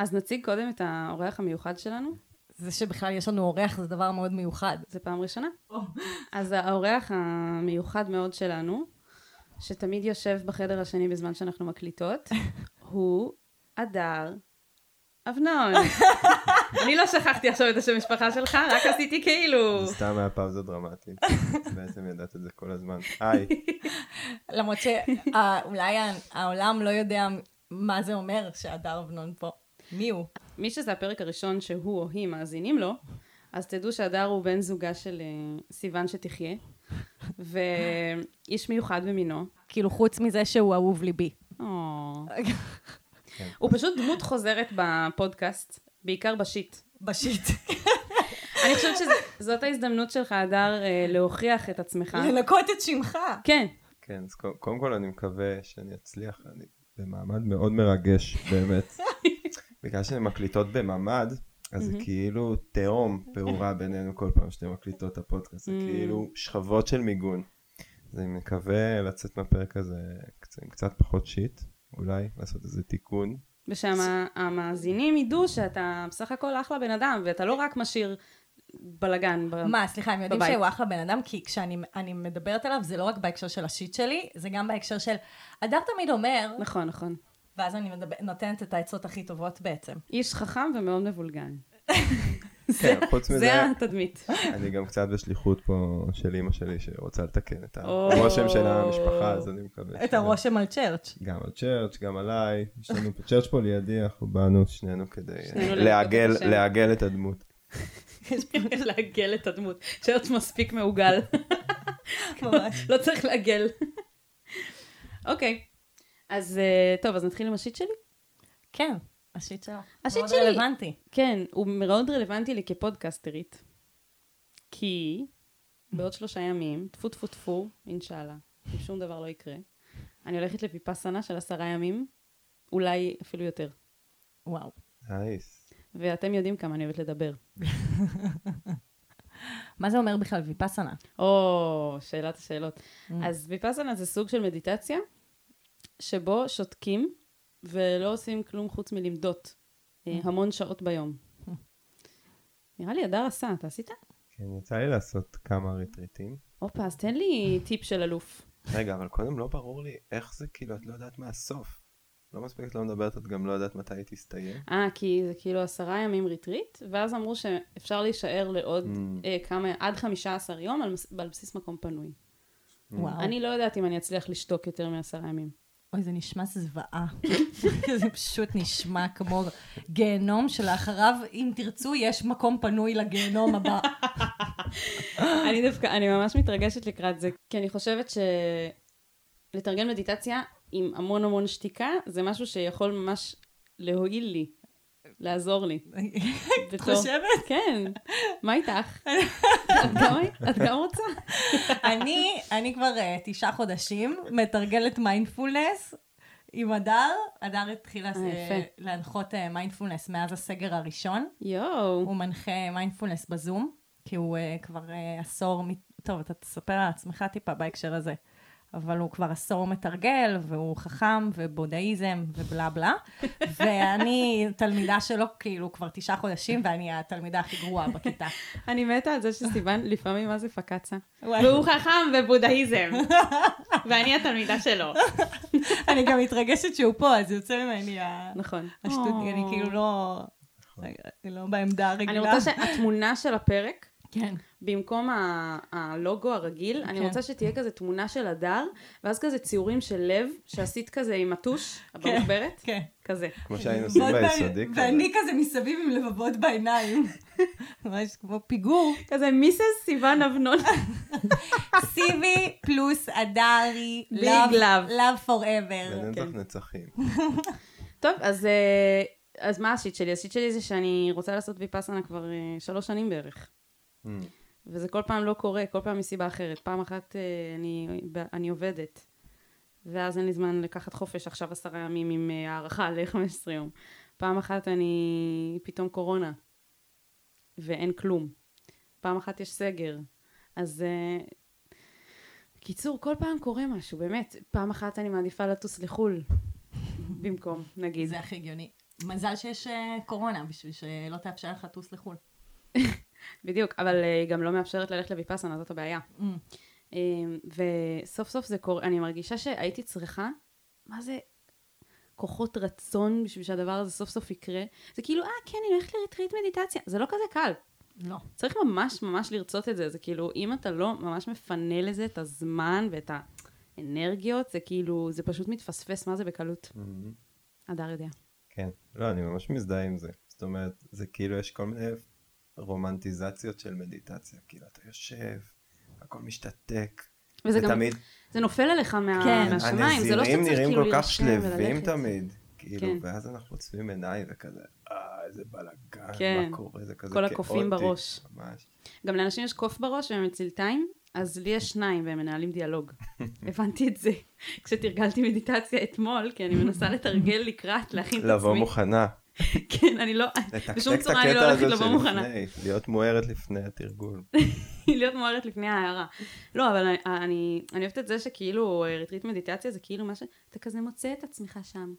אז נציג קודם את האורח המיוחד שלנו. זה שבכלל יש לנו אורח זה דבר מאוד מיוחד. זה פעם ראשונה. אז האורח המיוחד מאוד שלנו, שתמיד יושב בחדר השני בזמן שאנחנו מקליטות, הוא הדר אבנון. אני לא שכחתי עכשיו את השם משפחה שלך, רק עשיתי כאילו. סתם היה פאוזה דרמטית. בעצם ידעת את זה כל הזמן. היי. למרות שאולי העולם לא יודע מה זה אומר שהדר אבנון פה. מי הוא? מי שזה הפרק הראשון שהוא או היא מאזינים לו, אז תדעו שהדר הוא בן זוגה של אה, סיוון שתחיה, ואיש מיוחד במינו. כאילו חוץ מזה שהוא אהוב ליבי. הוא פשוט דמות חוזרת בפודקאסט, בעיקר בשיט. בשיט. אני חושבת שזאת ההזדמנות שלך, הדר, אה, להוכיח את עצמך. לנקות את שמך. כן. כן, אז קודם כל אני מקווה שאני אצליח, אני במעמד מאוד מרגש, באמת. בגלל שהן מקליטות בממ"ד, אז זה כאילו תהום פעורה בינינו כל פעם שאתן מקליטות את הפודקאסט, זה כאילו שכבות של מיגון. אז אני מקווה לצאת מהפרק הזה קצת, קצת פחות שיט, אולי לעשות איזה תיקון. ושהמאזינים ידעו שאתה בסך הכל אחלה בן אדם, ואתה לא רק משאיר בלאגן בבית. מה, סליחה, הם יודעים שהוא אחלה בן אדם, כי כשאני מדברת עליו, זה לא רק בהקשר של השיט שלי, זה גם בהקשר של, הדר תמיד אומר... נכון, נכון. ואז אני מדבר, נותנת את העצות הכי טובות בעצם. איש חכם ומאוד מבולגן. כן, חוץ מזה, זה התדמית. אני גם קצת בשליחות פה של אימא שלי שרוצה לתקן את הרושם של המשפחה, אז אני מקווה. את הרושם על צ'רץ'. גם על צ'רץ', גם עליי. יש לנו פה צ'רץ' פה לידי, אנחנו באנו שנינו כדי לעגל את הדמות. לעגל את הדמות. צ'רץ' מספיק מעוגל. ממש. לא צריך לעגל. אוקיי. אז אה, טוב, אז נתחיל עם השיט שלי? כן, השיט שלך. השיט שלי. מאוד רלוונטי. כן, הוא מאוד רלוונטי לי כפודקסטרית. כי בעוד שלושה ימים, טפו טפו טפו, אינשאללה, אם שום דבר לא יקרה, אני הולכת לוויפאסנה של עשרה ימים, אולי אפילו יותר. וואו. nice. ואתם יודעים כמה אני אוהבת לדבר. מה זה אומר בכלל ויפאסנה? או, שאלת השאלות. Mm. אז ויפאסנה זה סוג של מדיטציה, שבו שותקים ולא עושים כלום חוץ מלמדט אה, mm. המון שעות ביום. נראה לי הדר עשה, אתה עשית? כן, יצא לי לעשות כמה ריטריטים. הופה, אז תן לי טיפ של אלוף. רגע, אבל קודם לא ברור לי איך זה כאילו, את לא יודעת מה הסוף. לא מספיק את לא מדברת, את גם לא יודעת מתי היא תסתיים. אה, כי זה כאילו עשרה ימים ריטריט, ואז אמרו שאפשר להישאר לעוד mm. אה, כמה, עד חמישה עשר יום על, על בסיס מקום פנוי. וואו. אני לא יודעת אם אני אצליח לשתוק יותר מעשרה ימים. אוי, זה נשמע זוועה. זה פשוט נשמע כמו גיהנום שלאחריו, אם תרצו, יש מקום פנוי לגיהנום הבא. אני דווקא, אני ממש מתרגשת לקראת זה, כי אני חושבת שלתרגל מדיטציה עם המון המון שתיקה, זה משהו שיכול ממש להועיל לי. לעזור לי. את חושבת? כן. מה איתך? את גם רוצה? אני כבר אה, תשעה חודשים מתרגלת מיינדפולנס עם הדר. הדר התחילה אה, להנחות מיינדפולנס אה, מאז הסגר הראשון. יואו. הוא מנחה מיינדפולנס בזום, כי הוא כבר עשור, טוב, אתה תספר על עצמך טיפה בהקשר הזה. אבל הוא כבר עשור מתרגל, והוא חכם, ובודהיזם, ובלה בלה. ואני תלמידה שלו, כאילו, כבר תשעה חודשים, ואני התלמידה הכי גרועה בכיתה. אני מתה על זה שסיוון לפעמים מה זה פקצה. והוא חכם ובודהיזם. ואני התלמידה שלו. אני גם מתרגשת שהוא פה, אז יוצא ממני ה... נכון. השטות, אני כאילו לא... נכון. לא בעמדה הרגילה. אני רוצה שהתמונה של הפרק, כן. במקום הלוגו הרגיל, אני כן. רוצה שתהיה כזה תמונה של הדר, ואז כזה ציורים של לב, שעשית כזה עם הטוש, כן, במחברת, כן. כזה. כמו שהיינו עושים ביסודי. ואני כזה מסביב עם לבבות בעיניים. ממש כמו פיגור. כזה Mrs. סיוון אבנון. סיבי פלוס אדרי, big love. Love forever. לנצח נצחים. טוב, אז... אה, אז מה השיט שלי? השיט שלי זה שאני רוצה לעשות ויפאסנה כבר אה, שלוש שנים בערך. Mm. וזה כל פעם לא קורה, כל פעם מסיבה אחרת. פעם אחת אה, אני, אני עובדת, ואז אין לי זמן לקחת חופש עכשיו עשרה ימים עם אה, הערכה ל-15 יום. פעם אחת אני פתאום קורונה, ואין כלום. פעם אחת יש סגר. אז אה, קיצור, כל פעם קורה משהו, באמת. פעם אחת אני מעדיפה לטוס לחו"ל, במקום, נגיד. זה הכי הגיוני. מזל שיש אה, קורונה בשביל שלא תאפשר לך לטוס לחו"ל. בדיוק, אבל אה, היא גם לא מאפשרת ללכת לויפאסנה, זאת הבעיה. Mm. אה, וסוף סוף זה קורה, אני מרגישה שהייתי צריכה, מה זה, כוחות רצון בשביל שהדבר הזה סוף סוף יקרה. זה כאילו, אה, כן, אני הולכת לריטריט מדיטציה. זה לא כזה קל. לא. צריך ממש ממש לרצות את זה. זה כאילו, אם אתה לא ממש מפנה לזה את הזמן ואת האנרגיות, זה כאילו, זה פשוט מתפספס, מה זה בקלות. מהמם. הדר יודע. כן. לא, אני ממש מזדהה עם זה. זאת אומרת, זה כאילו יש כל מיני רומנטיזציות של מדיטציה. כאילו, אתה יושב, הכל משתתק. וזה זה גם, תמיד, זה נופל עליך מה, כן. מהשמיים, זה לא שאתה הנזירים צריך נראים כאילו כל כך שלווים. תמיד. כאילו, כן. ואז אנחנו עוצמים עיניים וכזה, אה, איזה בלאגן, כן. מה קורה, זה כזה כל הקופים כאוטי, בראש. ממש. גם לאנשים יש קוף בראש והם מצלתיים, אז לי יש שניים והם מנהלים דיאלוג. הבנתי את זה כשתרגלתי מדיטציה אתמול, כי אני מנסה לתרגל לקראת, להכין את עצמי. לבוא מוכנה. כן, אני לא, בשום צורה אני לא הולכת לבוא מוכנה. להיות מוארת לפני התרגול. להיות מוארת לפני ההערה. לא, אבל אני, אוהבת את זה שכאילו אה, ריטריט מדיטציה זה כאילו מה ש... אתה כזה מוצא את עצמך שם.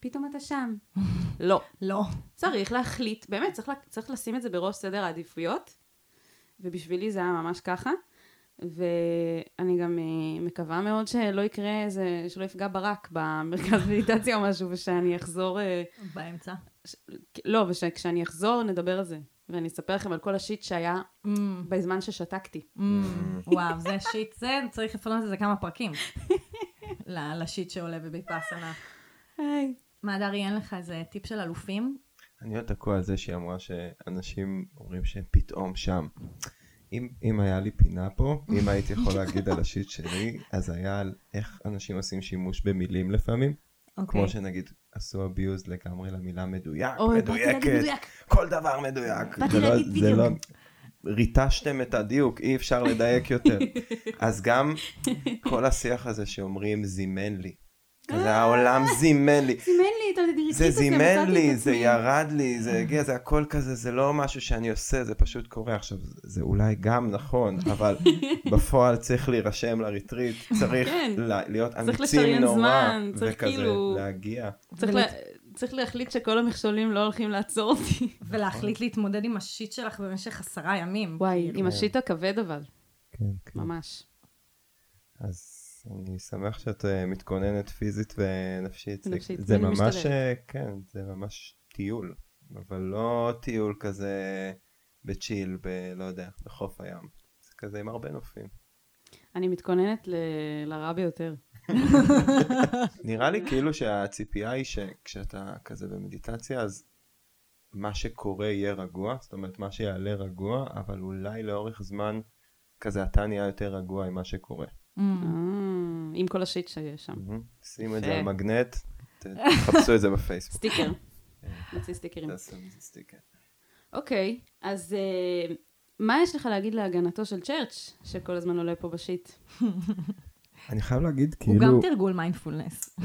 פתאום אתה שם. לא. לא. צריך להחליט, באמת, צריך לשים את זה בראש סדר העדיפויות, ובשבילי זה היה ממש ככה, ואני גם אה, מקווה מאוד שלא יקרה איזה, שלא יפגע ברק במרכז מדיטציה או משהו, ושאני אחזור, אה, באמצע. ש... לא, ושכשאני אחזור נדבר על זה, ואני אספר לכם על כל השיט שהיה Mm, בזמן ששתקתי. mm, וואו, זה שיט, זה צריך לפנות לזה כמה פרקים. לשיט שעולה בביפאסנה. היי. מה, דרי, אין לך איזה טיפ של אלופים? אני עוד תקוע על זה שהיא אמרה שאנשים אומרים שהם פתאום שם. אם, אם היה לי פינה פה, אם הייתי יכול להגיד על השיט שלי, אז היה על איך אנשים עושים שימוש במילים לפעמים. אוקיי. כמו שנגיד עשו אביוז לגמרי למילה מדויק, להגיד מדויקת, מדויק. כל דבר מדויק. באתי זה לא- להגיד זה לא- בדיוק. ריטשתם את הדיוק, אי אפשר לדייק יותר. אז גם כל השיח הזה שאומרים זימן לי. כזה העולם זימן לי. זימן לי את הדיריטריט זה זימן לי, זה. ירד לי, זה הגיע, זה הכל כזה, זה לא משהו שאני עושה, זה פשוט קורה. עכשיו, זה אולי גם נכון, אבל בפועל צריך להירשם לריטריט, צריך כן. להיות צריך אמיצים נורא, זמן, צריך וכזה כאילו- להגיע. צריך לה- צריך להחליט שכל המכשולים לא הולכים לעצור אותי. ולהחליט להתמודד עם ה shit שלך במשך עשרה ימים. וואי, כאילו. עם ה shit הכבד אבל, כן, כן. ממש. אז אני שמח שאת אה, מתכוננת פיזית ונפשית. נפשית, זה ממש, משתדלת. אה, כן, זה ממש טיול, אבל לא טיול כזה בצ'יל, ב... לא יודע, בחוף הים. זה כזה עם הרבה נופים. אני מתכוננת ל- לרע ביותר. נראה לי כאילו שהציפייה היא שכשאתה כזה במדיטציה, אז מה שקורה יהיה רגוע, זאת אומרת מה שיעלה רגוע, אבל אולי לאורך זמן כזה אתה נהיה יותר רגוע עם מה שקורה. Mm. אה, עם כל ה shit שיש שם. שים את זה. על מגנט, תחפשו את זה בפייסבוק. סטיקר. נוציא סטיקרים. אוקיי, אז אה, מה יש לך להגיד להגנתו של צ'רץ', שכל הזמן עולה פה ב shit? אני חייב להגיד, הוא גם כאילו, תרגול מיינדפולנס.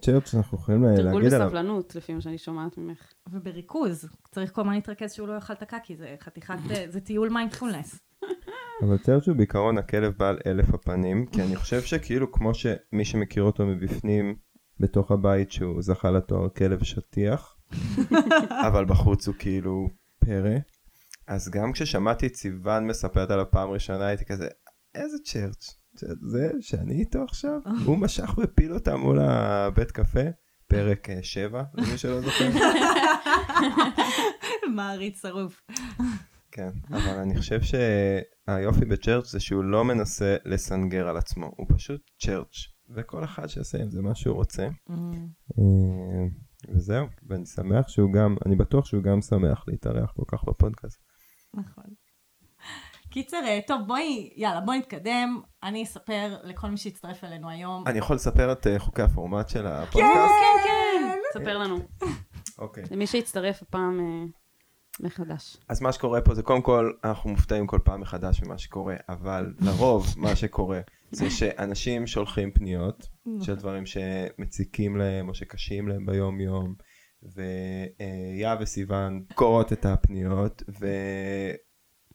צ'רץ' אנחנו יכולים תרגול להגיד עליו. בסבלנות, לפי מה שאני שומעת ממך. ובריכוז. צריך כל הזמן להתרכז שהוא לא יאכל את הקקי, זה חתיכת, זה טיול מיינדפולנס. אבל צ'רץ' הוא בעיקרון הכלב בעל אלף הפנים, כי אני חושב שכאילו כמו שמי שמכיר אותו מבפנים, בתוך הבית שהוא זכה לתואר כלב שטיח, אבל בחוץ הוא כאילו פרא. אז גם כששמעתי את סיוון מספרת עליו פעם ראשונה, הייתי כזה, איזה צ'רץ'? זה שאני איתו עכשיו? הוא משך ופיל אותה מול הבית קפה, פרק 7, למי שלא זוכר. מעריץ שרוף. כן, אבל אני חושב שהיופי בצ'רץ' זה שהוא לא מנסה לסנגר על עצמו, הוא פשוט צ'רץ', וכל אחד שיעשה עם זה מה שהוא רוצה. Mm. אה, וזהו, ואני שמח שהוא גם, אני בטוח שהוא גם שמח להתארח כל כך בפודקאסט. נכון. קיצר, אה, טוב, בואי, יאללה, בואי נתקדם. אני אספר לכל מי שהצטרף אלינו היום. אני יכול לספר את אה, חוקי הפורמט של הפודקאסט? כן, כן, ספר לנו. אוקיי. למי שהצטרף הפעם מחדש. אז מה שקורה פה זה קודם כל, אנחנו מופתעים כל פעם מחדש ממה שקורה, אבל לרוב מה שקורה זה שאנשים שולחים פניות של דברים שמציקים להם או שקשים להם ביום יום, ויה וסיוון קוראות את הפניות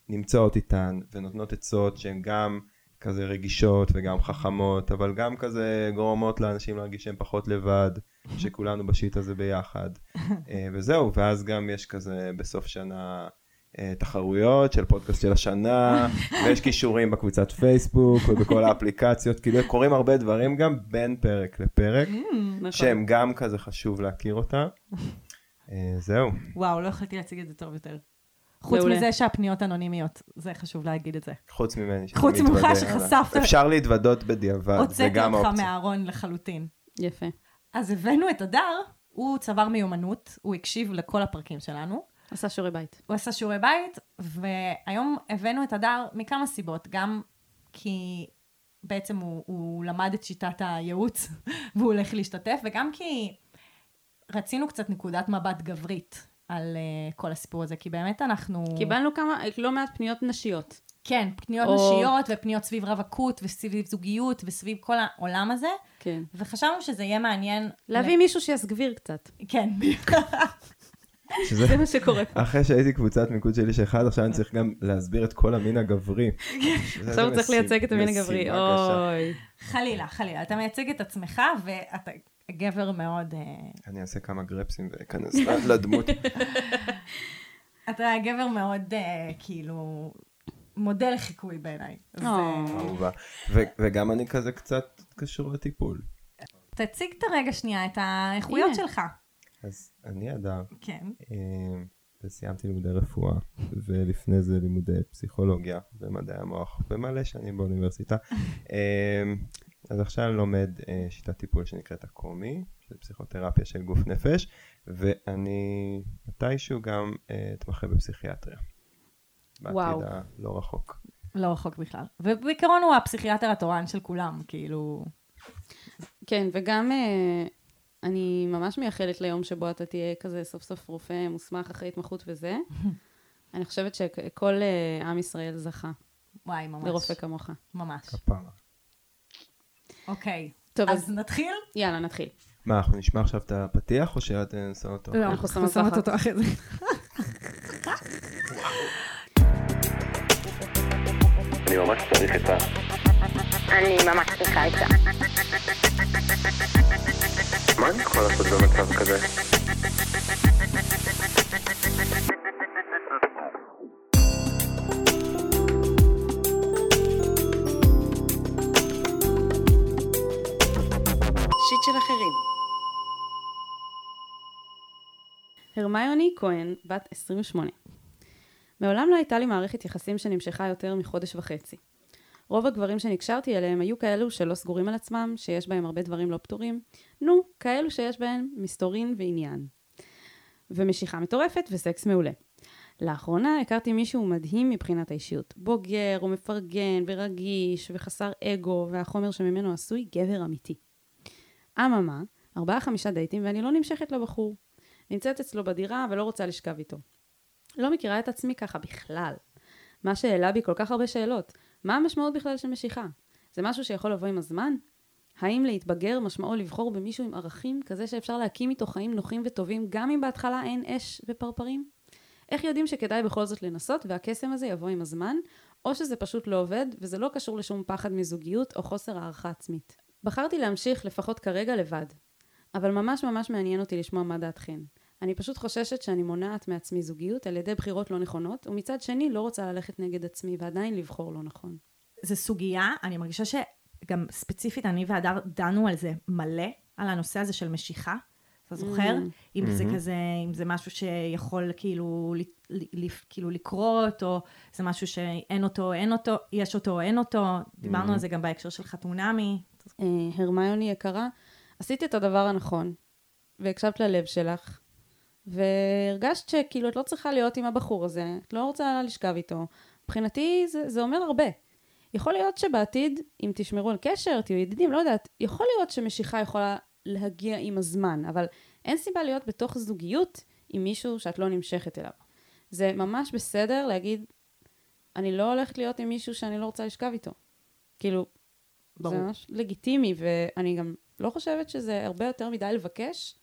ונמצאות איתן ונותנות עצות שהן גם כזה רגישות וגם חכמות, אבל גם כזה גורמות לאנשים להרגיש שהם פחות לבד, שכולנו בשיט הזה ביחד. אה, וזהו, ואז גם יש כזה בסוף שנה אה, תחרויות של פודקאסט של השנה, ויש כישורים בקבוצת פייסבוק ובכל האפליקציות, כאילו קורים הרבה דברים גם בין פרק לפרק, נכון. שהם גם כזה חשוב להכיר אותם. אה, זהו. וואו, לא יכולתי להציג את זה טוב יותר. חוץ. מזה שהפניות אנונימיות, זה חשוב להגיד את זה. חוץ ממני חוץ ממך שחשפת-. אפשר להתוודות בדיעבד, זה הוצאתי גם אותך האופציה. מהארון לחלוטין. יפה. אז הבאנו את הדר, הוא צבר מיומנות, הוא הקשיב לכל הפרקים שלנו, עשה שיעורי בית. הוא עשה שיעורי בית, והיום הבאנו את הדר מכמה סיבות, גם כי בעצם הוא, הוא למד את שיטת הייעוץ והוא הולך להשתתף, וגם כי רצינו קצת נקודת מבט גברית על uh, כל הסיפור הזה, כי באמת אנחנו... קיבלנו כמה, לא מעט פניות נשיות. כן, פניות או- נשיות ופניות סביב רווקות וסביב זוגיות וסביב כל העולם הזה, כן. וחשבנו שזה יהיה מעניין... להביא מישהו שיסגביר קצת. כן, שזה- זה מה שקורה פה. אחרי שהייתי קבוצת מיקוד שלי של אחד, עכשיו אני צריך גם להסביר את כל המין הגברי. עכשיו הוא צריך לייצג את המין הגברי. אוי. חלילה, חלילה. אתה מייצג את עצמך ואתה גבר מאוד... אה, אני אעשה כמה גרפסים ואכנס לדמות. אתה גבר מאוד אה, כאילו מודל לחיקוי בעיניי. אה, אהובה. ו- וגם אני כזה קצת קשור לטיפול. תציג את הרגע שנייה, את האיכויות. שלך. אז אני אדם, כן. וסיימתי לימודי רפואה, ולפני זה לימודי פסיכולוגיה ומדעי המוח, ומלא שנים באוניברסיטה. אז עכשיו אני לומד אה, שיטת טיפול שנקראת הקומי, של פסיכותרפיה של גוף נפש, ואני מתישהו גם אה, אתמחה בפסיכיאטריה. וואו. בעתיד הלא רחוק. לא רחוק בכלל. ובעיקרון הוא הפסיכיאטר התורן של כולם, כאילו... כן, וגם אה, אני ממש מייחלת ליום שבו אתה תהיה כזה סוף סוף רופא מוסמך אחרי התמחות וזה. אני חושבת שכל אה, עם ישראל זכה וואי, ממש. לרופא כמוך. ממש. כפרה. אוקיי. טוב, אז נתחיל? יאללה, נתחיל. מה, אנחנו נשמע עכשיו את הפתיח, או שאת אה, שמה אותו? לא, אנחנו שמות. אותו אחרי זה. אני ממש צריך את ה... אני ממש צריכה את זה. מה אני יכול לעשות במצב כזה? הרמיוני כהן, בת 28. מעולם לא הייתה לי מערכת יחסים שנמשכה יותר מחודש וחצי. רוב הגברים שנקשרתי אליהם היו כאלו שלא סגורים על עצמם, שיש בהם הרבה דברים לא פתורים. נו, כאלו שיש בהם מסתורין ועניין. ומשיכה מטורפת וסקס מעולה. לאחרונה הכרתי מישהו מדהים מבחינת האישיות. בוגר ומפרגן ורגיש וחסר אגו, והחומר שממנו עשוי גבר אמיתי. אממה, ארבעה חמישה דייטים ואני לא נמשכת לבחור. נמצאת אצלו בדירה ולא רוצה לשכב איתו. לא מכירה את עצמי ככה בכלל. מה שהעלה בי כל כך הרבה שאלות. מה המשמעות בכלל של משיכה? זה משהו שיכול לבוא עם הזמן? האם להתבגר משמעו לבחור במישהו עם ערכים כזה שאפשר להקים איתו חיים נוחים וטובים גם אם בהתחלה אין אש ופרפרים? איך יודעים שכדאי בכל זאת לנסות והקסם הזה יבוא עם הזמן, או שזה פשוט לא עובד וזה לא קשור לשום פחד מזוגיות או חוסר הערכה עצמית. בחרתי להמשיך לפחות כרגע לבד, אבל ממש ממש מעניין אותי לשמוע מה דעתכן. אני פשוט חוששת שאני מונעת מעצמי זוגיות על ידי בחירות לא נכונות, ומצד שני לא רוצה ללכת נגד עצמי ועדיין לבחור לא נכון. זו סוגיה, אני מרגישה שגם ספציפית אני והדר דנו על זה מלא, על הנושא הזה של משיכה. אתה זוכר? Mm. אם זה כזה, אם זה משהו שיכול כאילו, ל- ל- ל- כאילו לקרות, או זה משהו שאין אותו, אין אותו, יש אותו או אין אותו. דיברנו על זה גם בהקשר של חתונמי. אה, הרמיוני יקרה, עשית את הדבר הנכון, והקשבת ללב שלך, והרגשת שכאילו את לא צריכה להיות עם הבחור הזה, את לא רוצה לשכב איתו. מבחינתי זה, זה אומר הרבה. יכול להיות שבעתיד, אם תשמרו על קשר, תהיו ידידים, לא יודעת, יכול להיות שמשיכה יכולה להגיע עם הזמן, אבל אין סיבה להיות בתוך זוגיות עם מישהו שאת לא נמשכת אליו. זה ממש בסדר להגיד, אני לא הולכת להיות עם מישהו שאני לא רוצה לשכב איתו. כאילו, ברור. זה ממש לגיטימי, ואני גם לא חושבת שזה הרבה יותר מדי לבקש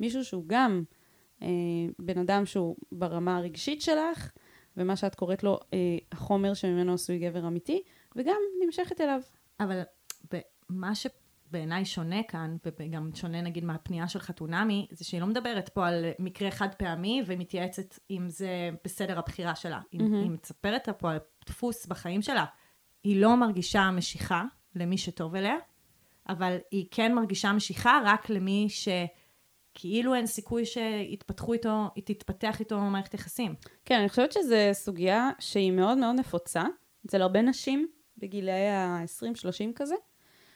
מישהו שהוא גם בן אדם שהוא ברמה הרגשית שלך, ומה שאת קוראת לו אה, החומר שממנו עשוי גבר אמיתי, וגם נמשכת אליו. אבל מה שבעיניי שונה כאן, וגם שונה נגיד מהפנייה של חתונמי, זה שהיא לא מדברת פה על מקרה חד פעמי ומתייעצת אם זה בסדר הבחירה שלה. מהמם. היא מספרת פה על דפוס בחיים שלה. היא לא מרגישה משיכה למי שטוב אליה, אבל היא כן מרגישה משיכה רק למי שכאילו אין סיכוי שיתפתחו איתו, היא תתפתח איתו מערכת יחסים. כן, אני חושבת שזו סוגיה שהיא מאוד מאוד נפוצה אצל הרבה נשים בגילאי ה-20-30 כזה,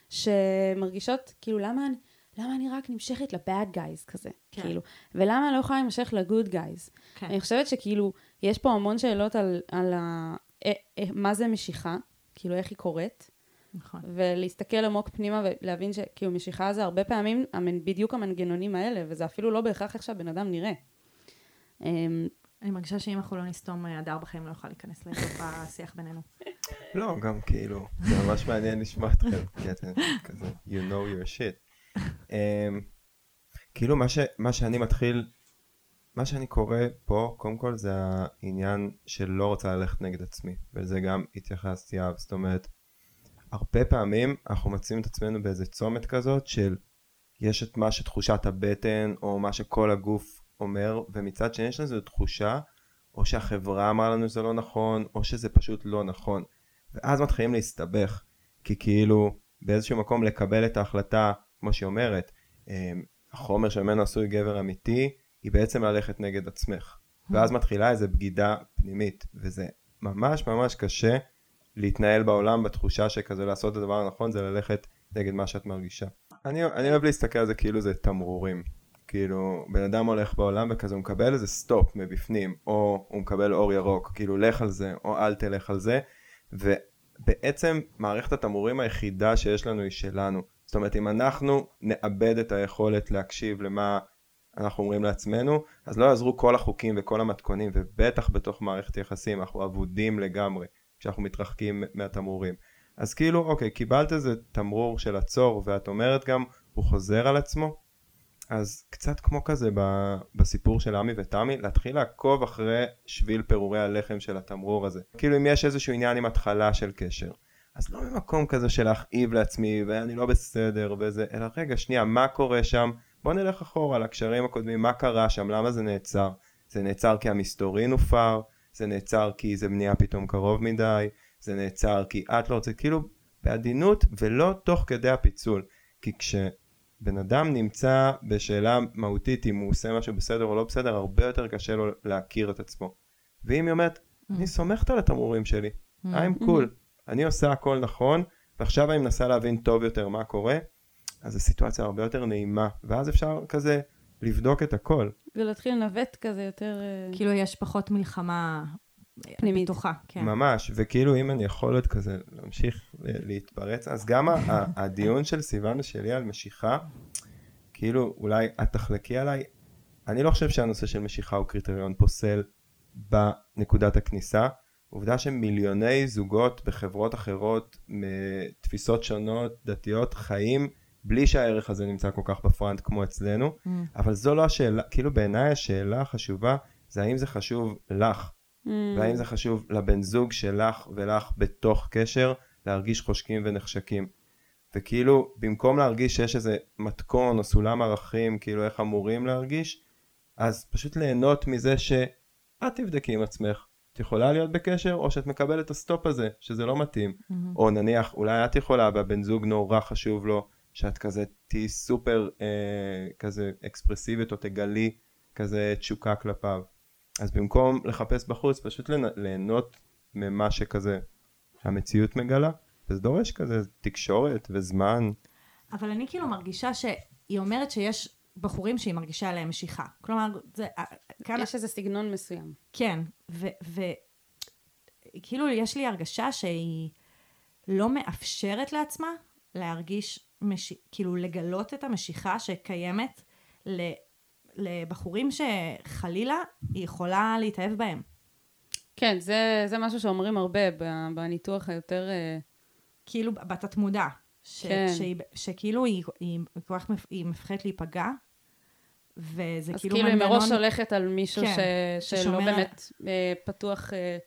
שמרגישות, כאילו, למה אני, למה אני רק נמשכת לבאד גייז כזה, כן. כאילו, ולמה אני לא יכולה להימשך לגוד גייז? כן. אני חושבת שכאילו, יש פה המון שאלות על, על ה, אה, אה, מה זה משיכה, כאילו, איך היא קורית, נכון. ולהסתכל עמוק פנימה ולהבין שכאילו משיכה זה הרבה פעמים המנ- בדיוק המנגנונים האלה, וזה אפילו לא בהכרח איך שהבן אדם נראה. אמ, אני מרגישה שאם אנחנו לא נסתום, אה, הדר בחיים לא יוכל להיכנס לתוך השיח בינינו. לא, גם כאילו, זה ממש מעניין לשמוע אתכם, כי אתם כזה, you know your shit. Um, כאילו מה, ש, מה שאני מתחיל, מה שאני קורא פה, קודם כל זה העניין של לא רוצה ללכת נגד עצמי, ולזה גם התייחסתי אב, זאת אומרת, הרבה פעמים אנחנו מוצאים את עצמנו באיזה צומת כזאת של יש את מה שתחושת הבטן, או מה שכל הגוף אומר, ומצד שני יש לנו איזו תחושה, או שהחברה אמרה לנו שזה לא נכון, או שזה פשוט לא נכון. ואז מתחילים להסתבך, כי כאילו באיזשהו מקום לקבל את ההחלטה, כמו שהיא אומרת, אמ, החומר שממנו עשוי גבר אמיתי, היא בעצם ללכת נגד עצמך. ואז מתחילה איזו בגידה פנימית, וזה ממש ממש קשה להתנהל בעולם בתחושה שכזה לעשות את הדבר הנכון זה ללכת נגד מה שאת מרגישה. אני, אני אוהב להסתכל על זה כאילו זה תמרורים. כאילו בן אדם הולך בעולם וכזה הוא מקבל איזה סטופ מבפנים או הוא מקבל אור ירוק כאילו לך על זה או אל תלך על זה ובעצם מערכת התמרורים היחידה שיש לנו היא שלנו זאת אומרת אם אנחנו נאבד את היכולת להקשיב למה אנחנו אומרים לעצמנו אז לא יעזרו כל החוקים וכל המתכונים ובטח בתוך מערכת יחסים אנחנו אבודים לגמרי כשאנחנו מתרחקים מהתמרורים אז כאילו אוקיי קיבלת איזה תמרור של עצור ואת אומרת גם הוא חוזר על עצמו אז קצת כמו כזה בסיפור של עמי ותמי, להתחיל לעקוב אחרי שביל פירורי הלחם של התמרור הזה. כאילו אם יש איזשהו עניין עם התחלה של קשר, אז לא ממקום כזה של להכאיב לעצמי ואני לא בסדר וזה, אלא רגע שנייה, מה קורה שם? בוא נלך אחורה לקשרים הקודמים, מה קרה שם, למה זה נעצר? זה נעצר כי המסתורין הופר, זה נעצר כי זה בנייה פתאום קרוב מדי, זה נעצר כי את לא רוצה, כאילו בעדינות ולא תוך כדי הפיצול. כי כש... בן אדם נמצא בשאלה מהותית אם הוא עושה משהו בסדר או לא בסדר, הרבה יותר קשה לו להכיר את עצמו. ואם היא אומרת, אני סומכת על התמרורים שלי, I'm cool, אני עושה הכל נכון, ועכשיו אני מנסה להבין טוב יותר מה קורה, אז זו סיטואציה הרבה יותר נעימה, ואז אפשר כזה לבדוק את הכל. ולהתחיל לנווט כזה יותר... אה, כאילו יש פחות מלחמה פנימית. בתוכה, כן. ממש, וכאילו אם אני יכול עוד כזה להמשיך להתפרץ, אז גם הדיון של סיוון ושלי על משיכה, כאילו אולי את תחלקי עליי, אני לא חושב שהנושא של משיכה הוא קריטריון פוסל בנקודת הכניסה. עובדה שמיליוני זוגות בחברות אחרות מתפיסות שונות, דתיות, חיים בלי שהערך הזה נמצא כל כך בפרונט כמו אצלנו, Mm. אבל זו לא השאלה, כאילו בעיניי השאלה החשובה זה האם זה חשוב לך, mm, והאם זה חשוב לבן זוג שלך ולך בתוך קשר להרגיש חושקים ונחשקים. וכאילו במקום להרגיש שיש איזה מתכון או סולם ערכים כאילו איך אמורים להרגיש אז פשוט ליהנות מזה שאת תבדקי עם עצמך את יכולה להיות בקשר או שאת מקבלת את ה stop הזה שזה לא מתאים Mm-hmm. או נניח אולי את יכולה והבן זוג נורא חשוב לו שאת כזה תהיי סופר אה, כזה אקספרסיבית או תגלי כזה תשוקה כלפיו אז במקום לחפש בחוץ פשוט ליהנות ממה שכזה המציאות מגלה וזה דורש כזה תקשורת וזמן אבל אני כאילו מרגישה שהיא אומרת שיש בחורים שהיא מרגישה עליהם משיכה. כלומר, זה... כאן... יש איזה סגנון מסוים. כן, וכאילו יש לי הרגשה שהיא לא מאפשרת לעצמה להרגיש, מש... כאילו לגלות את המשיכה שקיימת ל... לבחורים שחלילה היא יכולה להתאהב בהם. כן, זה, זה משהו שאומרים הרבה בניתוח היותר... אה, כאילו בתת מודע. ש... כן. שהיא... שכאילו היא, היא, מפ... היא מפחדת להיפגע, וזה אז כאילו כאילו היא מנגנון... מראש הולכת על מישהו כן, ש, שלא ששומר- באמת אה, פתוח, אה,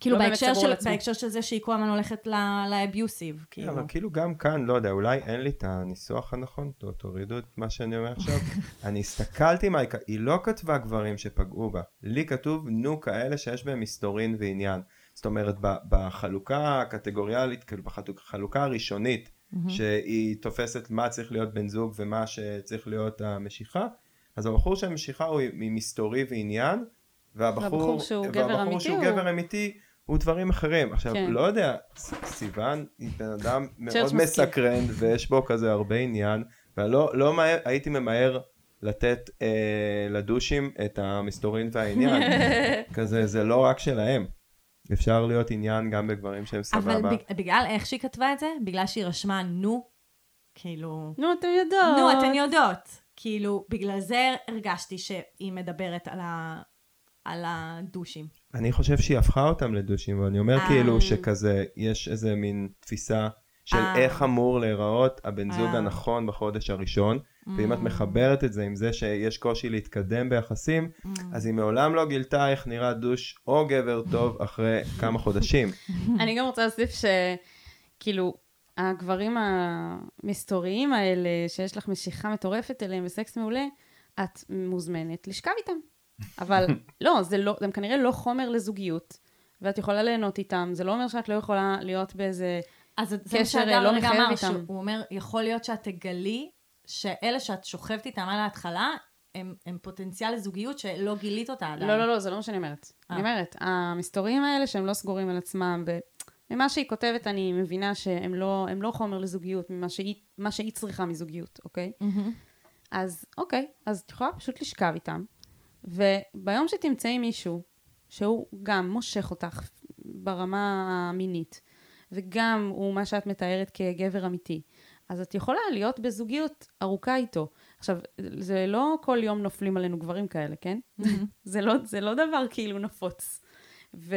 כאילו לא בהקשר של. בהקשר של זה שהיא כל הזמן הולכת לאביוסיב, כאילו. אבל כאילו גם כאן, לא יודע, אולי אין לי את הניסוח הנכון, ת- תורידו את מה שאני אומר עכשיו. אני הסתכלתי מה היא היא לא כתבה גברים שפגעו בה. לי כתוב נו כאלה שיש בהם מסתורין ועניין. זאת אומרת, ב- בחלוקה הקטגוריאלית, כאילו בחלוקה הראשונית, שהיא תופסת מה צריך להיות בן זוג ומה שצריך להיות המשיכה, אז הבחור של המשיכה הוא ממסתורי ועניין, והבחור, והבחור שהוא גבר והבחור אמיתי שהוא הוא- גבר אמיתי הוא דברים אחרים. עכשיו, כן. לא יודע, סיוון היא בן אדם מאוד. מסקרן ויש בו כזה הרבה עניין, ולא לא מהר, הייתי ממהר לתת אה, לדושים את המסתורין והעניין. כזה, זה לא רק שלהם. אפשר להיות עניין גם בגברים שהם סבבה. אבל בג- בגלל איך שהיא כתבה את זה, בגלל שהיא רשמה נו, כאילו... נו, אתם יודעות. נו, אתן יודעות. כאילו, בגלל זה הרגשתי שהיא מדברת על, ה... על הדושים. אני חושב שהיא הפכה אותם לדושים, ואני אומר אה. כאילו שכזה, יש איזה מין תפיסה של אה. איך אמור להיראות הבן זוג אה. הנכון בחודש הראשון, ואם את Mm. מחברת את זה עם זה שיש קושי להתקדם ביחסים, Mm. אז היא מעולם לא גילתה איך נראה דוש או גבר טוב אחרי כמה חודשים. אני גם רוצה להוסיף שכאילו, הגברים המסתוריים האלה, שיש לך משיכה מטורפת אליהם וסקס מעולה, את מוזמנת לשכב איתם. אבל לא, זה לא, הם כנראה לא חומר לזוגיות, ואת יכולה ליהנות איתם, זה לא אומר שאת לא יכולה להיות באיזה... אז קשר, שהדר לא מחייב אמר, איתם. שהוא אומר, יכול להיות שאת תגלי שאלה שאת שוכבת איתם על ההתחלה, הם, הם פוטנציאל לזוגיות שלא גילית אותה עדיין. לא, לא, לא, זה לא מה שאני אומרת. אה. אני אומרת, המסתוריים האלה שהם לא סגורים על עצמם, וממה שהיא כותבת אני מבינה שהם לא, לא חומר לזוגיות, ממה שהיא, שהיא צריכה מזוגיות, אוקיי? מהמם. אז אוקיי, אז את יכולה פשוט לשכב איתם, וביום שתמצאי מישהו שהוא גם מושך אותך ברמה המינית, וגם הוא מה שאת מתארת כגבר אמיתי, אז את יכולה להיות בזוגיות ארוכה איתו. עכשיו, זה לא כל יום נופלים עלינו גברים כאלה, כן? זה, לא, זה לא דבר כאילו נפוץ. ו...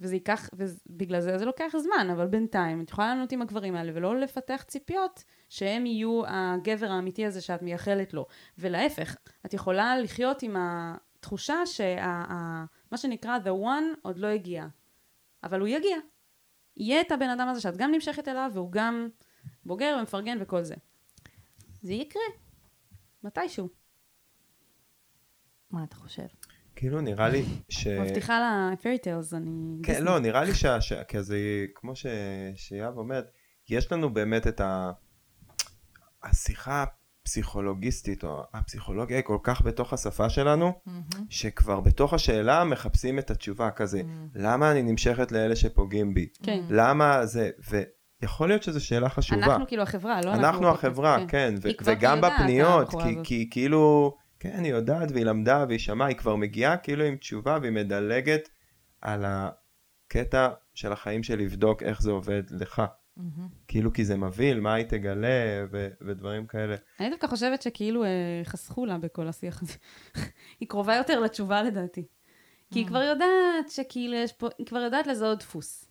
וזה ייקח, ובגלל זה זה לוקח זמן, אבל בינתיים את יכולה לענות עם הגברים האלה ולא לפתח ציפיות שהם יהיו הגבר האמיתי הזה שאת מייחלת לו. ולהפך, את יכולה לחיות עם התחושה שמה שנקרא the one עוד לא הגיע, אבל הוא יגיע. יהיה את הבן אדם הזה שאת גם נמשכת אליו והוא גם בוגר ומפרגן וכל זה. זה יקרה, מתישהו. מה אתה חושב? כאילו נראה לי ש... מבטיחה fairy tales, אני... כן, לא, נראה לי שה... שה- כזה, כמו ש... שיאב אומרת, יש לנו באמת את ה... השיחה הפסיכולוגיסטית, או הפסיכולוגיה היא כל כך בתוך השפה שלנו, שכבר בתוך השאלה מחפשים את התשובה כזה, למה אני נמשכת לאלה שפוגעים בי? כן. למה זה... ויכול להיות שזו שאלה חשובה. אנחנו כאילו החברה, לא אנחנו. אנחנו החברה, כן, ו- היא כבר וגם בפניות, כי. כי כאילו, כן, היא יודעת והיא למדה והיא שמעה, היא כבר מגיעה כאילו עם תשובה והיא מדלגת על הקטע של החיים של לבדוק איך זה עובד לך. כאילו כי זה מבהיל, מה היא תגלה ו- ודברים כאלה. אני דווקא חושבת שכאילו אה, חסכו לה בכל השיח הזה. היא קרובה יותר לתשובה לדעתי. כי היא כבר יודעת שכאילו יש פה, היא כבר יודעת לזהות דפוס,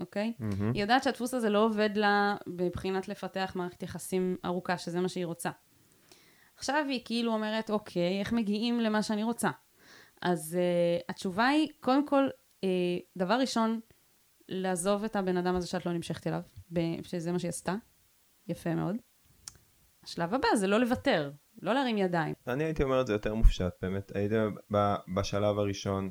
אוקיי? מהמם. היא יודעת שהדפוס הזה לא עובד לה מבחינת לפתח מערכת יחסים ארוכה, שזה מה שהיא רוצה. עכשיו היא כאילו אומרת, אוקיי, איך מגיעים למה שאני רוצה? אז uh, התשובה היא, קודם כל, uh, דבר ראשון, לעזוב את הבן אדם הזה שאת לא נמשכת אליו, שזה מה שהיא עשתה. יפה מאוד. השלב הבא זה לא לוותר, לא להרים ידיים. אני הייתי אומר את זה יותר מופשט, באמת. הייתי בשלב הראשון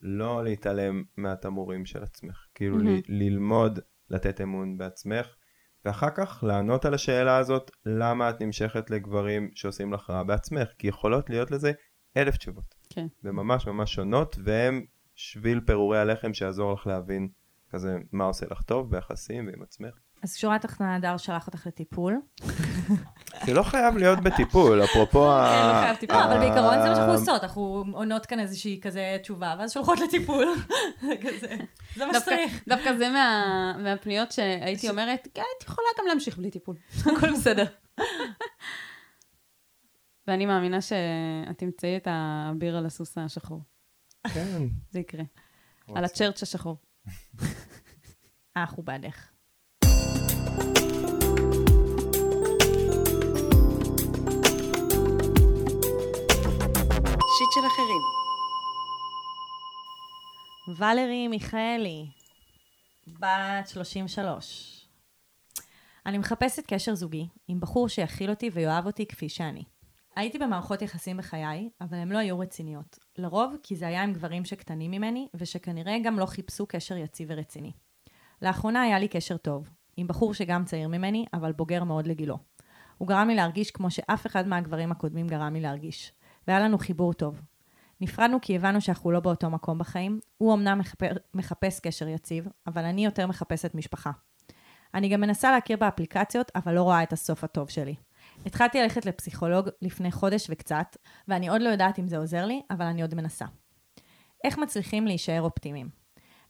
לא להתעלם מהתמורים של עצמך. כאילו מהמם. ל- ללמוד לתת אמון בעצמך, ואחר כך לענות על השאלה הזאת, למה את נמשכת לגברים שעושים לך רע בעצמך? כי יכולות להיות לזה אלף תשובות. כן. וממש ממש שונות, והם שביל פירורי הלחם שיעזור לך להבין כזה מה עושה לך טוב ביחסים ועם עצמך. אז שורה התחתונה, הדר שלח אותך לטיפול. זה לא חייב להיות בטיפול, אפרופו ה... כן, לא חייב טיפול. אבל בעיקרון זה מה שאנחנו עושות, אנחנו עונות כאן איזושהי כזה תשובה, ואז שולחות לטיפול. זה כזה, זה מה שצריך. דווקא זה מה, מהפניות שהייתי אומרת, "כן, את יכולה גם להמשיך בלי טיפול, הכל בסדר. ואני מאמינה שאת תמצאי את האביר על הסוס השחור. כן. זה יקרה. על הצ'רץ' השחור. אנחנו בעדך. שיט של אחרים. ולרי מיכאלי, בת 33. אני מחפשת קשר זוגי עם בחור שיכיל אותי ויאהב אותי כפי שאני. הייתי במערכות יחסים בחיי, אבל הן לא היו רציניות. לרוב כי זה היה עם גברים שקטנים ממני, ושכנראה גם לא חיפשו קשר יציב ורציני. לאחרונה היה לי קשר טוב, עם בחור שגם צעיר ממני, אבל בוגר מאוד לגילו. הוא גרם לי להרגיש כמו שאף אחד מהגברים הקודמים גרם לי להרגיש. והיה לנו חיבור טוב. נפרדנו כי הבנו שאנחנו לא באותו מקום בחיים. הוא אמנם מחפש, מחפש קשר יציב, אבל אני יותר מחפשת משפחה. אני גם מנסה להכיר באפליקציות, אבל לא רואה את הסוף הטוב שלי. התחלתי ללכת לפסיכולוג לפני חודש וקצת, ואני עוד לא יודעת אם זה עוזר לי, אבל אני עוד מנסה. איך מצליחים להישאר אופטימיים?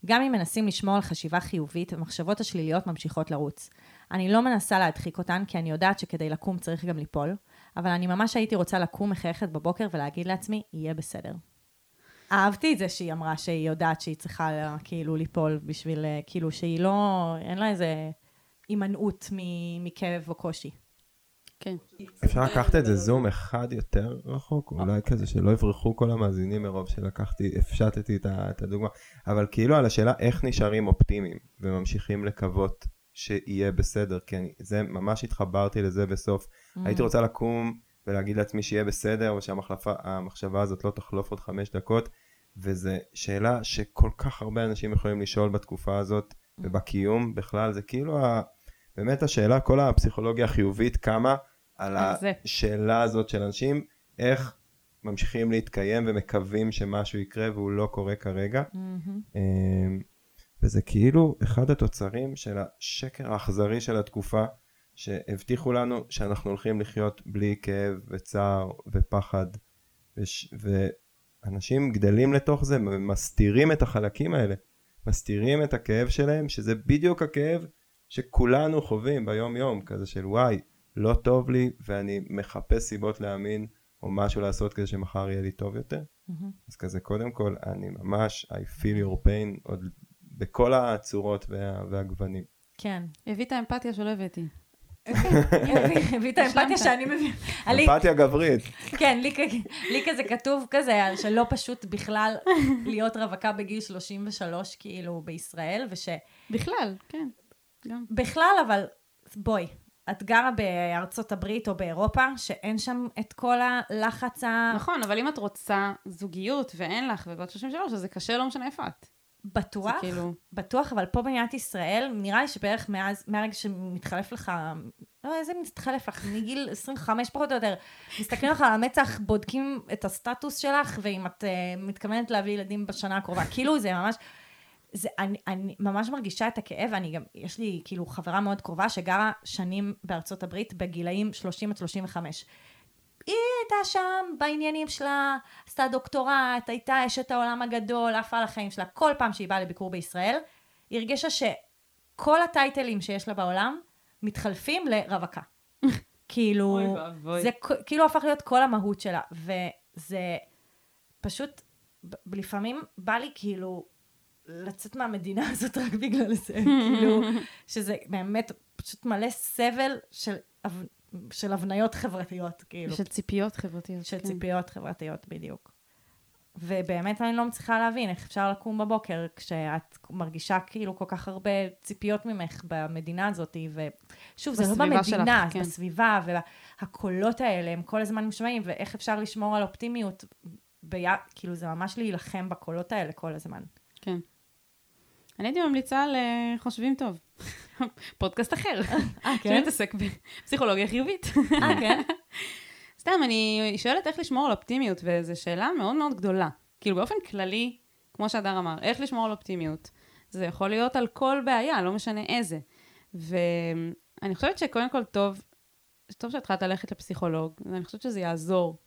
גם אם מנסים לשמור על חשיבה חיובית, המחשבות השליליות ממשיכות לרוץ. אני לא מנסה להדחיק אותן, כי אני יודעת שכדי לקום צריך גם ליפול, אבל אני ממש הייתי רוצה לקום מחייכת בבוקר ולהגיד לעצמי, יהיה בסדר. אהבתי את זה שהיא אמרה שהיא יודעת שהיא צריכה כאילו ליפול בשביל, אה, כאילו שהיא לא, אין לה איזה הימנעות מכאב או קושי. כן. אפשר לקחת את זה זום אחד יותר רחוק, אולי כזה שלא יברחו כל המאזינים מרוב שלקחתי, הפשטתי את הדוגמה, אבל כאילו על השאלה איך נשארים אופטימיים וממשיכים לקוות שיהיה בסדר, כי אני, זה, ממש התחברתי לזה בסוף. הייתי רוצה לקום ולהגיד לעצמי שיהיה בסדר, ושהמחשבה הזאת לא תחלוף עוד חמש דקות, וזו שאלה שכל כך הרבה אנשים יכולים לשאול בתקופה הזאת, ובקיום בכלל, זה כאילו ה... באמת השאלה, כל הפסיכולוגיה החיובית קמה על. השאלה הזאת של אנשים, איך ממשיכים להתקיים ומקווים שמשהו יקרה והוא לא קורה כרגע. אמ, וזה כאילו אחד התוצרים של השקר האכזרי של התקופה, שהבטיחו לנו שאנחנו הולכים לחיות בלי כאב וצער ופחד, וש... ואנשים גדלים לתוך זה ומסתירים את החלקים האלה, מסתירים את הכאב שלהם, שזה בדיוק הכאב שכולנו חווים ביום יום, כזה של וואי, לא טוב לי ואני מחפש סיבות להאמין או משהו לעשות כדי שמחר יהיה לי טוב יותר. אז כזה קודם כל אני ממש I feel your pain עוד בכל הצורות וה, והגוונים. כן. הביא את האמפתיה שלא הבאתי. הביא- את האמפתיה שאני מביאה. אמפתיה גברית. כן, לי, כזה כתוב כזה, שלא פשוט בכלל להיות רווקה בגיל 33, כאילו, בישראל, ושבכלל, בכלל, כן. גם. אבל בואי, את גרה בארצות הברית או באירופה, שאין שם את כל הלחץ ה... נכון, אבל אם את רוצה זוגיות ואין לך ובת 33, אז זה קשה, לא משנה איפה את. בטוח, כאילו- בטוח, אבל פה במדינת ישראל, נראה לי שבערך מאז, מהרגע שמתחלף לך, לא, איזה מתחלף לך, מגיל 25 פחות או יותר, מסתכלים לך על המצח, בודקים את הסטטוס שלך, ואם את uh, מתכוונת להביא ילדים בשנה הקרובה, כאילו זה ממש, זה, אני, אני ממש מרגישה את הכאב, אני גם, יש לי כאילו חברה מאוד קרובה שגרה שנים בארצות הברית בגילאים 30 עד 35. היא הייתה שם בעניינים שלה, עשתה דוקטורט, הייתה אשת העולם הגדול, עפה על החיים שלה. כל פעם שהיא באה לביקור בישראל, היא הרגישה שכל הטייטלים שיש לה בעולם מתחלפים לרווקה. כאילו, אוי. זה כ- כאילו הפך להיות כל המהות שלה, וזה פשוט, לפעמים בא לי כאילו לצאת מהמדינה הזאת רק בגלל זה, כאילו, שזה באמת פשוט מלא סבל של, של הבניות חברתיות, כאילו. של ציפיות חברתיות. של כן. ציפיות חברתיות, בדיוק. ובאמת אני לא מצליחה להבין איך אפשר לקום בבוקר כשאת מרגישה כאילו כל כך הרבה ציפיות ממך במדינה הזאת, ושוב, זה לא שלך, במדינה, זה כן. בסביבה, והקולות האלה הם כל הזמן נשמעים, ואיך אפשר לשמור על אופטימיות, בי... כאילו זה ממש להילחם בקולות האלה כל הזמן. כן. אני הייתי ממליצה על אה, חושבים טוב. פודקאסט אחר. אה, שמתעסק בפסיכולוגיה חיובית. אה, כן? סתם, אני שואלת איך לשמור על אופטימיות, וזו שאלה מאוד מאוד גדולה. כאילו, באופן כללי, כמו שהדר אמר, איך לשמור על אופטימיות? זה יכול להיות על כל בעיה, לא משנה איזה. ואני חושבת שקודם כל טוב, טוב שהתחלת ללכת לפסיכולוג, ואני חושבת שזה יעזור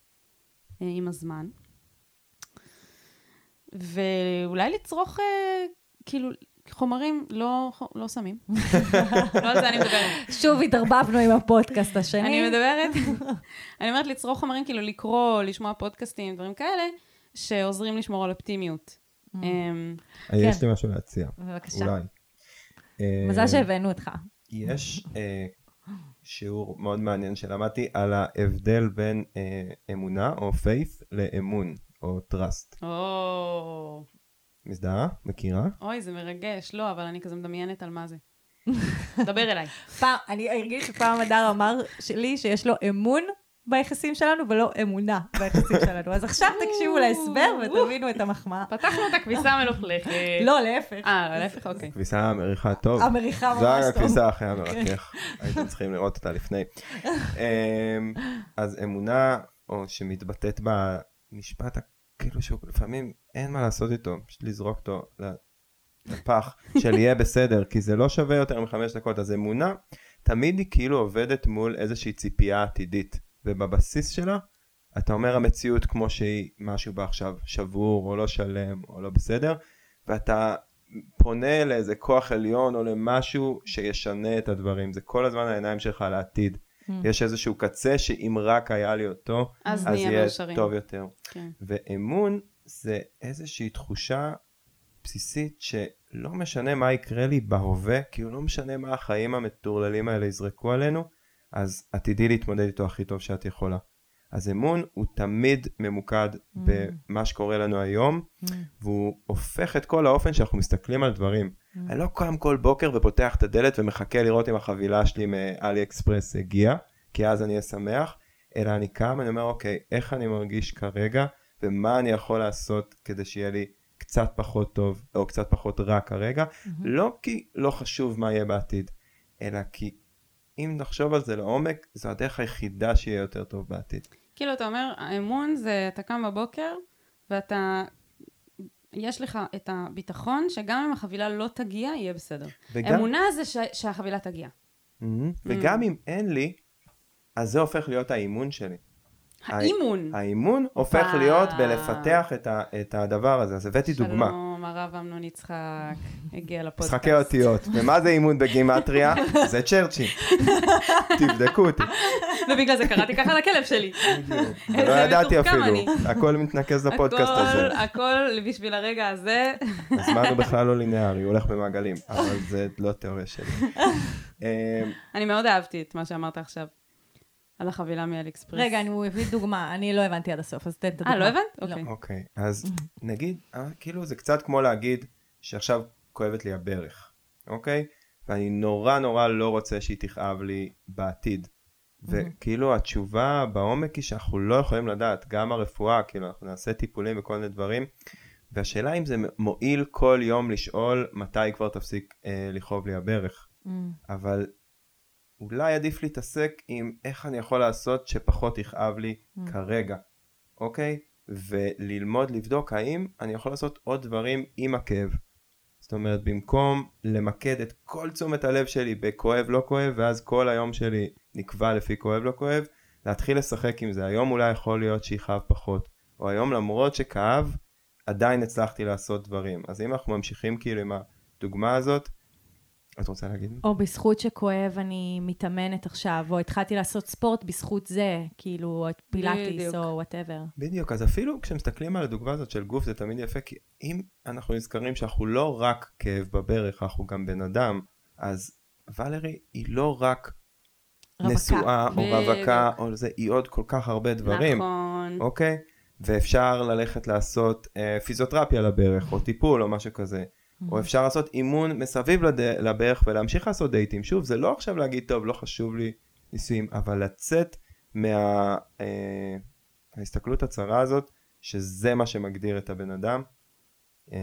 אה, עם הזמן. ואולי לצרוך, אה, כאילו, חומרים לא, לא סמים. לא על זה אני מדברת. שוב התערבבנו עם הפודקאסט השני. אני מדברת, אני אומרת לצרוך חומרים, כאילו לקרוא, לשמוע פודקאסטים, דברים כאלה, שעוזרים לשמור על אופטימיות. אמ, יש לי משהו להציע. בבקשה. אולי. אה, מזל שהבאנו אותך. יש אה, שיעור מאוד מעניין שלמדתי על ההבדל בין אה, אמונה או faith לאמון או trust. מזדהה? מכירה? אוי, זה מרגש. לא, אבל אני כזה מדמיינת על מה זה. דבר אליי. פעם, אני ארגיש שפעם הדר אמר לי שיש לו אמון ביחסים שלנו ולא אמונה ביחסים שלנו. אז עכשיו תקשיבו להסבר ותבינו את המחמאה. פתחנו את הכביסה המלוכלכת. לא, להפך. אה, להפך, אוקיי. כביסה מריחה טוב. המריחה זו ממש טוב. הכביסה הכי המרכך. הייתם צריכים לראות אותה לפני. אמ, אז אמונה, או שמתבטאת במשפט, ה- כאילו שהוא לפעמים אין מה לעשות איתו, פשוט לזרוק אותו לפח, של יהיה בסדר, כי זה לא שווה יותר מחמש דקות. אז אמונה, תמיד היא כאילו עובדת מול איזושהי ציפייה עתידית, ובבסיס שלה, אתה אומר המציאות כמו שהיא, משהו בה עכשיו שבור, או לא שלם, או לא בסדר, ואתה פונה לאיזה כוח עליון או למשהו שישנה את הדברים. זה כל הזמן העיניים שלך על העתיד. Mm. יש איזשהו קצה שאם רק היה לי אותו, אז אז יהיה מאושרים. טוב יותר. כן. ואמון זה איזושהי תחושה בסיסית שלא משנה מה יקרה לי בהווה, כאילו לא משנה מה החיים המטורללים האלה יזרקו עלינו, אז עתידי להתמודד איתו הכי טוב שאת יכולה. אז אמון הוא תמיד ממוקד במה שקורה לנו היום, והוא הופך את כל האופן שאנחנו מסתכלים על דברים. אני לא קם כל בוקר ופותח את הדלת ומחכה לראות אם החבילה שלי מאלי אקספרס הגיעה, כי אז אני אהיה שמח, אלא אני קם, אני אומר, אוקיי, איך אני מרגיש כרגע, ומה אני יכול לעשות כדי שיהיה לי קצת פחות טוב, או קצת פחות רע כרגע, לא כי לא חשוב מה יהיה בעתיד, אלא כי אם נחשוב על זה לעומק, זו הדרך היחידה שיהיה יותר טוב בעתיד. כאילו, אתה אומר, האמון זה, אתה קם בבוקר, ואתה, יש לך את הביטחון שגם אם החבילה לא תגיע, יהיה בסדר. וגם- אמונה זה ש, שהחבילה תגיע. מהמם. וגם אם אין לי, אז זה הופך להיות האימון שלי. האימון. האימון הופך. להיות בלפתח את, ה, את הדבר הזה. אז הבאתי דוגמה. שלום, הרב אמנון יצחק הגיע לפודקאסט. משחקי אותיות. ומה זה אימון בגימטריה? זה צ'רצ'י. תבדקו אותי. ובגלל זה קראתי ככה לכלב שלי. לא ידעתי אפילו. הכל מתנקז לפודקאסט הזה. הכל בשביל הרגע הזה. הזמן הוא בכלל לא ליניארי, הוא הולך במעגלים. אבל זה לא תיאוריה שלי. אמ, אני מאוד אהבתי את מה שאמרת עכשיו. על החבילה מאלי אקספרס. רגע, אני- הוא הביא דוגמה, אני לא הבנתי עד הסוף, אז תן את הדוגמה. אה, לא הבנת? לא. אוקיי. אוקיי, אז נגיד, אה, כאילו זה קצת כמו להגיד שעכשיו כואבת לי הברך, אוקיי? ואני נורא נורא לא רוצה שהיא תכאב לי בעתיד. וכאילו התשובה בעומק היא שאנחנו לא יכולים לדעת, גם הרפואה, כאילו אנחנו נעשה טיפולים וכל מיני דברים, והשאלה אם זה מועיל כל יום לשאול מתי כבר תפסיק אה, לכאוב לי הברך. Mm. אבל אולי עדיף להתעסק עם איך אני יכול לעשות שפחות יכאב לי Mm. כרגע, אוקיי? וללמוד לבדוק האם אני יכול לעשות עוד דברים עם הכאב. זאת אומרת, במקום למקד את כל תשומת הלב שלי בכואב לא כואב, ואז כל היום שלי נקבע לפי כואב לא כואב, להתחיל לשחק עם זה. היום אולי יכול להיות שיכאב פחות, או היום למרות שכאב, עדיין הצלחתי לעשות דברים. אז אם אנחנו ממשיכים כאילו עם הדוגמה הזאת, את רוצה להגיד? או בזכות שכואב אני מתאמנת עכשיו, או התחלתי לעשות ספורט בזכות זה, כאילו, את פילאטיס. או whatever. בדיוק, אז אפילו כשמסתכלים על הדוגמה הזאת של גוף זה תמיד יפה, כי אם אנחנו נזכרים שאנחנו לא רק כאב בברך, אנחנו גם בן אדם, אז ולרי היא לא רק רווקה. נשואה או. רווקה, או זה, היא עוד כל כך הרבה דברים, נכון. אוקיי? ואפשר ללכת לעשות אה, פיזיותרפיה לברך, או טיפול, או משהו כזה. או אפשר לעשות אימון מסביב לד... לברך ולהמשיך לעשות דייטים. שוב, זה לא עכשיו להגיד, טוב, לא חשוב לי נישואים, אבל לצאת מה... אה, הצרה הזאת, שזה מה שמגדיר את הבן אדם, אה,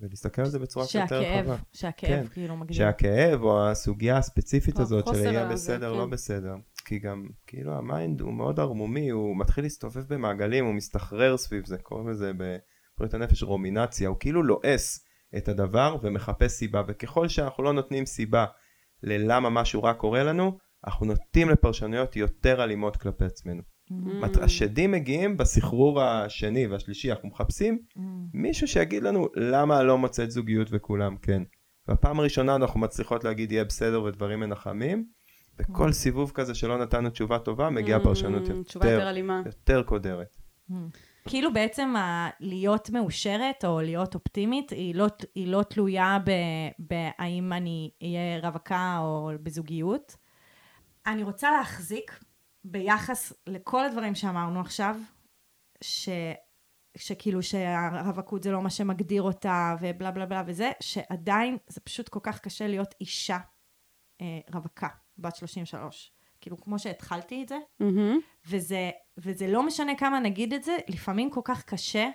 ולהסתכל על זה בצורה קצת יותר שהכאב, רחבה. שהכאב כן. כאילו מגדיר. שהכאב או הסוגיה הספציפית או הזאת של יהיה בסדר, כן. לא בסדר. כי גם, כאילו, ה mind הוא מאוד ערמומי, הוא מתחיל להסתובב במעגלים, הוא מסתחרר סביב זה, קוראים לזה בבריאות הנפש רומינציה, הוא כאילו לועס את הדבר ומחפש סיבה, וככל שאנחנו לא נותנים סיבה ללמה משהו רע קורה לנו, אנחנו נוטים לפרשנויות יותר אלימות כלפי עצמנו. Mm. השדים מגיעים בסחרור השני והשלישי, אנחנו מחפשים Mm. מישהו שיגיד לנו למה לא מוצאת זוגיות וכולם כן. בפעם הראשונה אנחנו מצליחות להגיד יהיה בסדר ודברים מנחמים, וכל סיבוב כזה שלא נתנו תשובה טובה, מגיעה פרשנות Mm, תשובה יותר יותר. יותר קודרת. כאילו בעצם ה- להיות מאושרת או להיות אופטימית היא לא, היא לא תלויה בהאם אני אהיה רווקה או בזוגיות. אני רוצה להחזיק ביחס לכל הדברים שאמרנו עכשיו, שכאילו שהרווקות זה לא מה שמגדיר אותה, ובלה בלה בלה וזה, שעדיין זה פשוט כל כך קשה להיות אישה אה, רווקה, בת 33. כאילו, כמו שהתחלתי את זה, מהמם. וזה, וזה לא משנה כמה נגיד את זה, לפעמים כל כך קשה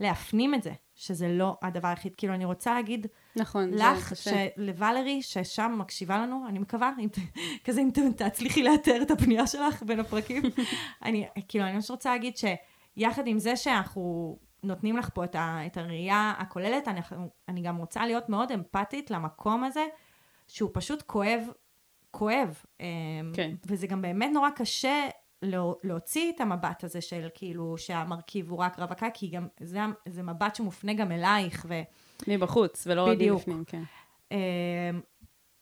להפנים את זה, שזה לא הדבר היחיד. כאילו, אני רוצה להגיד נכון, לך. לוולרי, ששם מקשיבה לנו, אני מקווה, אם, כזה אם תצליחי לאתר את הפנייה שלך בין הפרקים. אני, כאילו, אני ממש רוצה להגיד שיחד עם זה שאנחנו נותנים לך פה את, ה, את הראייה הכוללת, אני, אני גם רוצה להיות מאוד אמפתית למקום הזה, שהוא פשוט כואב, כואב. אמ, כן. וזה גם באמת נורא קשה לא, להוציא את המבט הזה של כאילו שהמרכיב הוא רק רווקה, כי גם זה, זה מבט שמופנה גם אלייך, ו... מבחוץ, ולא רק. מבפנים, כן. אמ,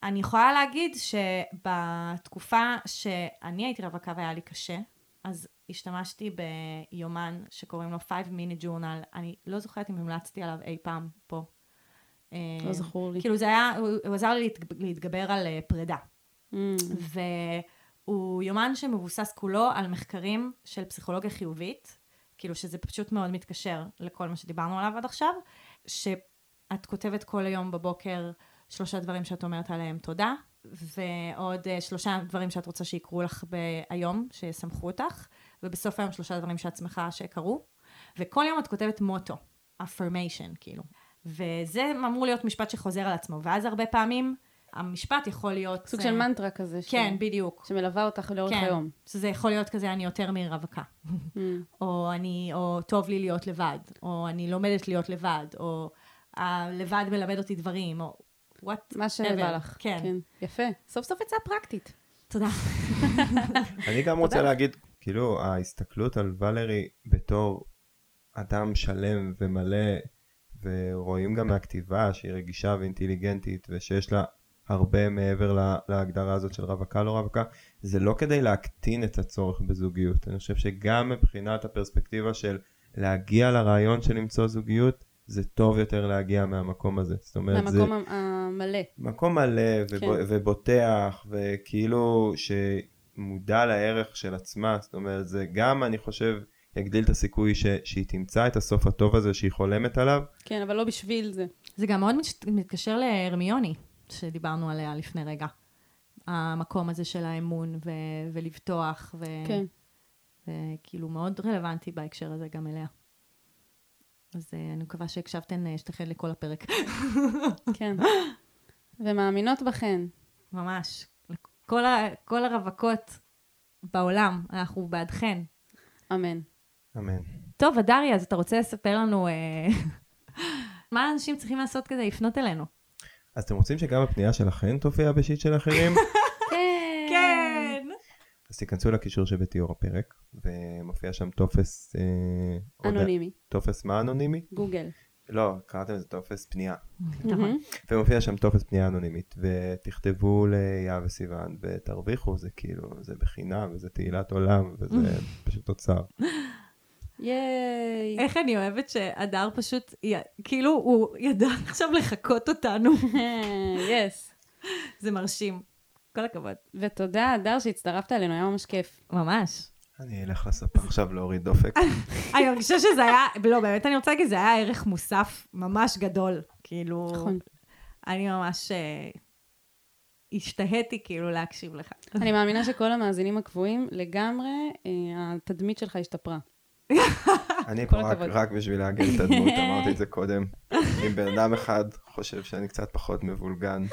אני יכולה להגיד שבתקופה שאני הייתי רווקה והיה לי קשה, אז השתמשתי ביומן שקוראים לו 5 minute journal, אני לא זוכרת אם המלצתי עליו אי פעם פה. לא אמ, זכור לי. כאילו זה היה, הוא עזר לי להתג- להתגבר על אה, פרידה. Mm, והוא יומן שמבוסס כולו על מחקרים של פסיכולוגיה חיובית, כאילו שזה פשוט מאוד מתקשר לכל מה שדיברנו עליו עד עכשיו, שאת כותבת כל היום בבוקר שלושה דברים שאת אומרת עליהם תודה, ועוד אה, שלושה דברים שאת רוצה שיקרו לך היום, שישמחו אותך, ובסוף היום שלושה דברים שאת שמחה שקרו, וכל יום את כותבת מוטו, affirmation, כאילו. וזה אמור להיות משפט שחוזר על עצמו, ואז הרבה פעמים המשפט יכול להיות... סוג אה, של מנטרה כזה. ש- כן, בדיוק. שמלווה אותך לאורך כן, היום. שזה יכול להיות כזה, אני יותר מרווקה. Mm. או אני, או טוב לי להיות לבד, או אני לומדת להיות לבד, או הלבד מלמד אותי דברים, או וואט. מה שבא לך. כן. יפה. סוף סוף יצאה פרקטית. תודה. אני גם רוצה להגיד, כאילו, ההסתכלות על ולרי בתור אדם שלם ומלא, ורואים גם מהכתיבה שהיא רגישה ואינטליגנטית, ושיש לה הרבה מעבר לה, להגדרה הזאת של רווקה לא רווקה, זה לא כדי להקטין את הצורך בזוגיות. אני חושב שגם מבחינת הפרספקטיבה של להגיע לרעיון של למצוא זוגיות, זה טוב יותר להגיע מהמקום הזה. זאת אומרת, זה... מהמקום המלא. מקום מלא ובו, כן. ובוטח וכאילו שמודע לערך של עצמה זאת אומרת זה גם אני חושב יגדיל את הסיכוי ש, שהיא תמצא את הסוף הטוב הזה שהיא חולמת עליו כן, אבל לא בשביל זה. זה גם מאוד מת- מתקשר להרמיוני, שדיברנו עליה לפני רגע. המקום הזה של האמון ו- ולבטוח, ו- כן. וכאילו מאוד רלוונטי בהקשר הזה גם אליה. אז אה, אני מקווה שהקשבתן אה, שתיכן לכל הפרק. כן. ומאמינות בכן. ממש. כל, ה- כל הרווקות בעולם, אנחנו בעדכם. אמן. אמן. טוב, אדריה, אז אתה רוצה לספר לנו אה, מה אנשים צריכים לעשות כדי לפנות אלינו? אז אתם רוצים שגם הפנייה שלכם תופיע ב shit של אחרים? כן. כן. אז תיכנסו לקישור שבתיאור הפרק ומופיע שם טופס אה, אנונימי. טופס מה אנונימי? גוגל. לא קראתם לזה טופס פנייה נכון. ומופיע שם טופס פנייה אנונימית ותכתבו ליהב וסיוון ותרוויחו זה כאילו זה בחינם וזה תהילת עולם וזה פשוט תוצר. ייי. איך אני אוהבת שהדר פשוט, כאילו הוא ידע עכשיו לחקות אותנו. יס. זה מרשים. כל הכבוד. ותודה, הדר, שהצטרפת אלינו, היה ממש כיף. ממש. אני אלך לספה עכשיו להוריד דופק. אני מרגישה שזה היה, לא, באמת אני רוצה להגיד, זה היה ערך מוסף ממש גדול. כאילו, נכון. אני ממש אה, השתהיתי כאילו להקשיב לך. אני מאמינה שכל המאזינים הקבועים, לגמרי, אה, התדמית שלך השתפרה. אני פה רק-. רק בשביל לעגן את הדמות, אמרתי את זה קודם. אם בן אדם אחד חושב שאני קצת פחות מבולגן,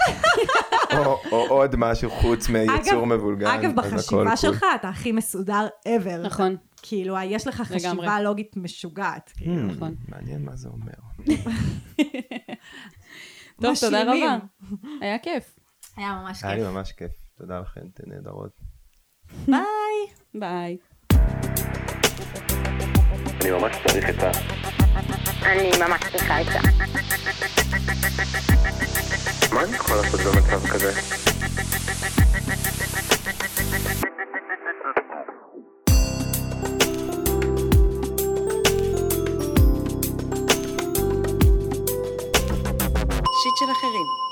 או או עוד משהו חוץ מיצור מבולגן, אגב, אז הכל בחשיבה. שלך אתה הכי מסודר ever. נכון. כאילו, יש לך חשיבה לגמרי. לוגית משוגעת. כאילו. Hmm, נכון. מעניין מה זה אומר. טוב, תודה. רבה. היה כיף. היה ממש היה לי כיף. ממש כיף. תודה לכם, אתן נהדרות. ביי. ביי. אני ממש צריך את ה... אני ממש צריכה את ה... מה אני יכול לעשות במצב כזה? שיט של אחרים.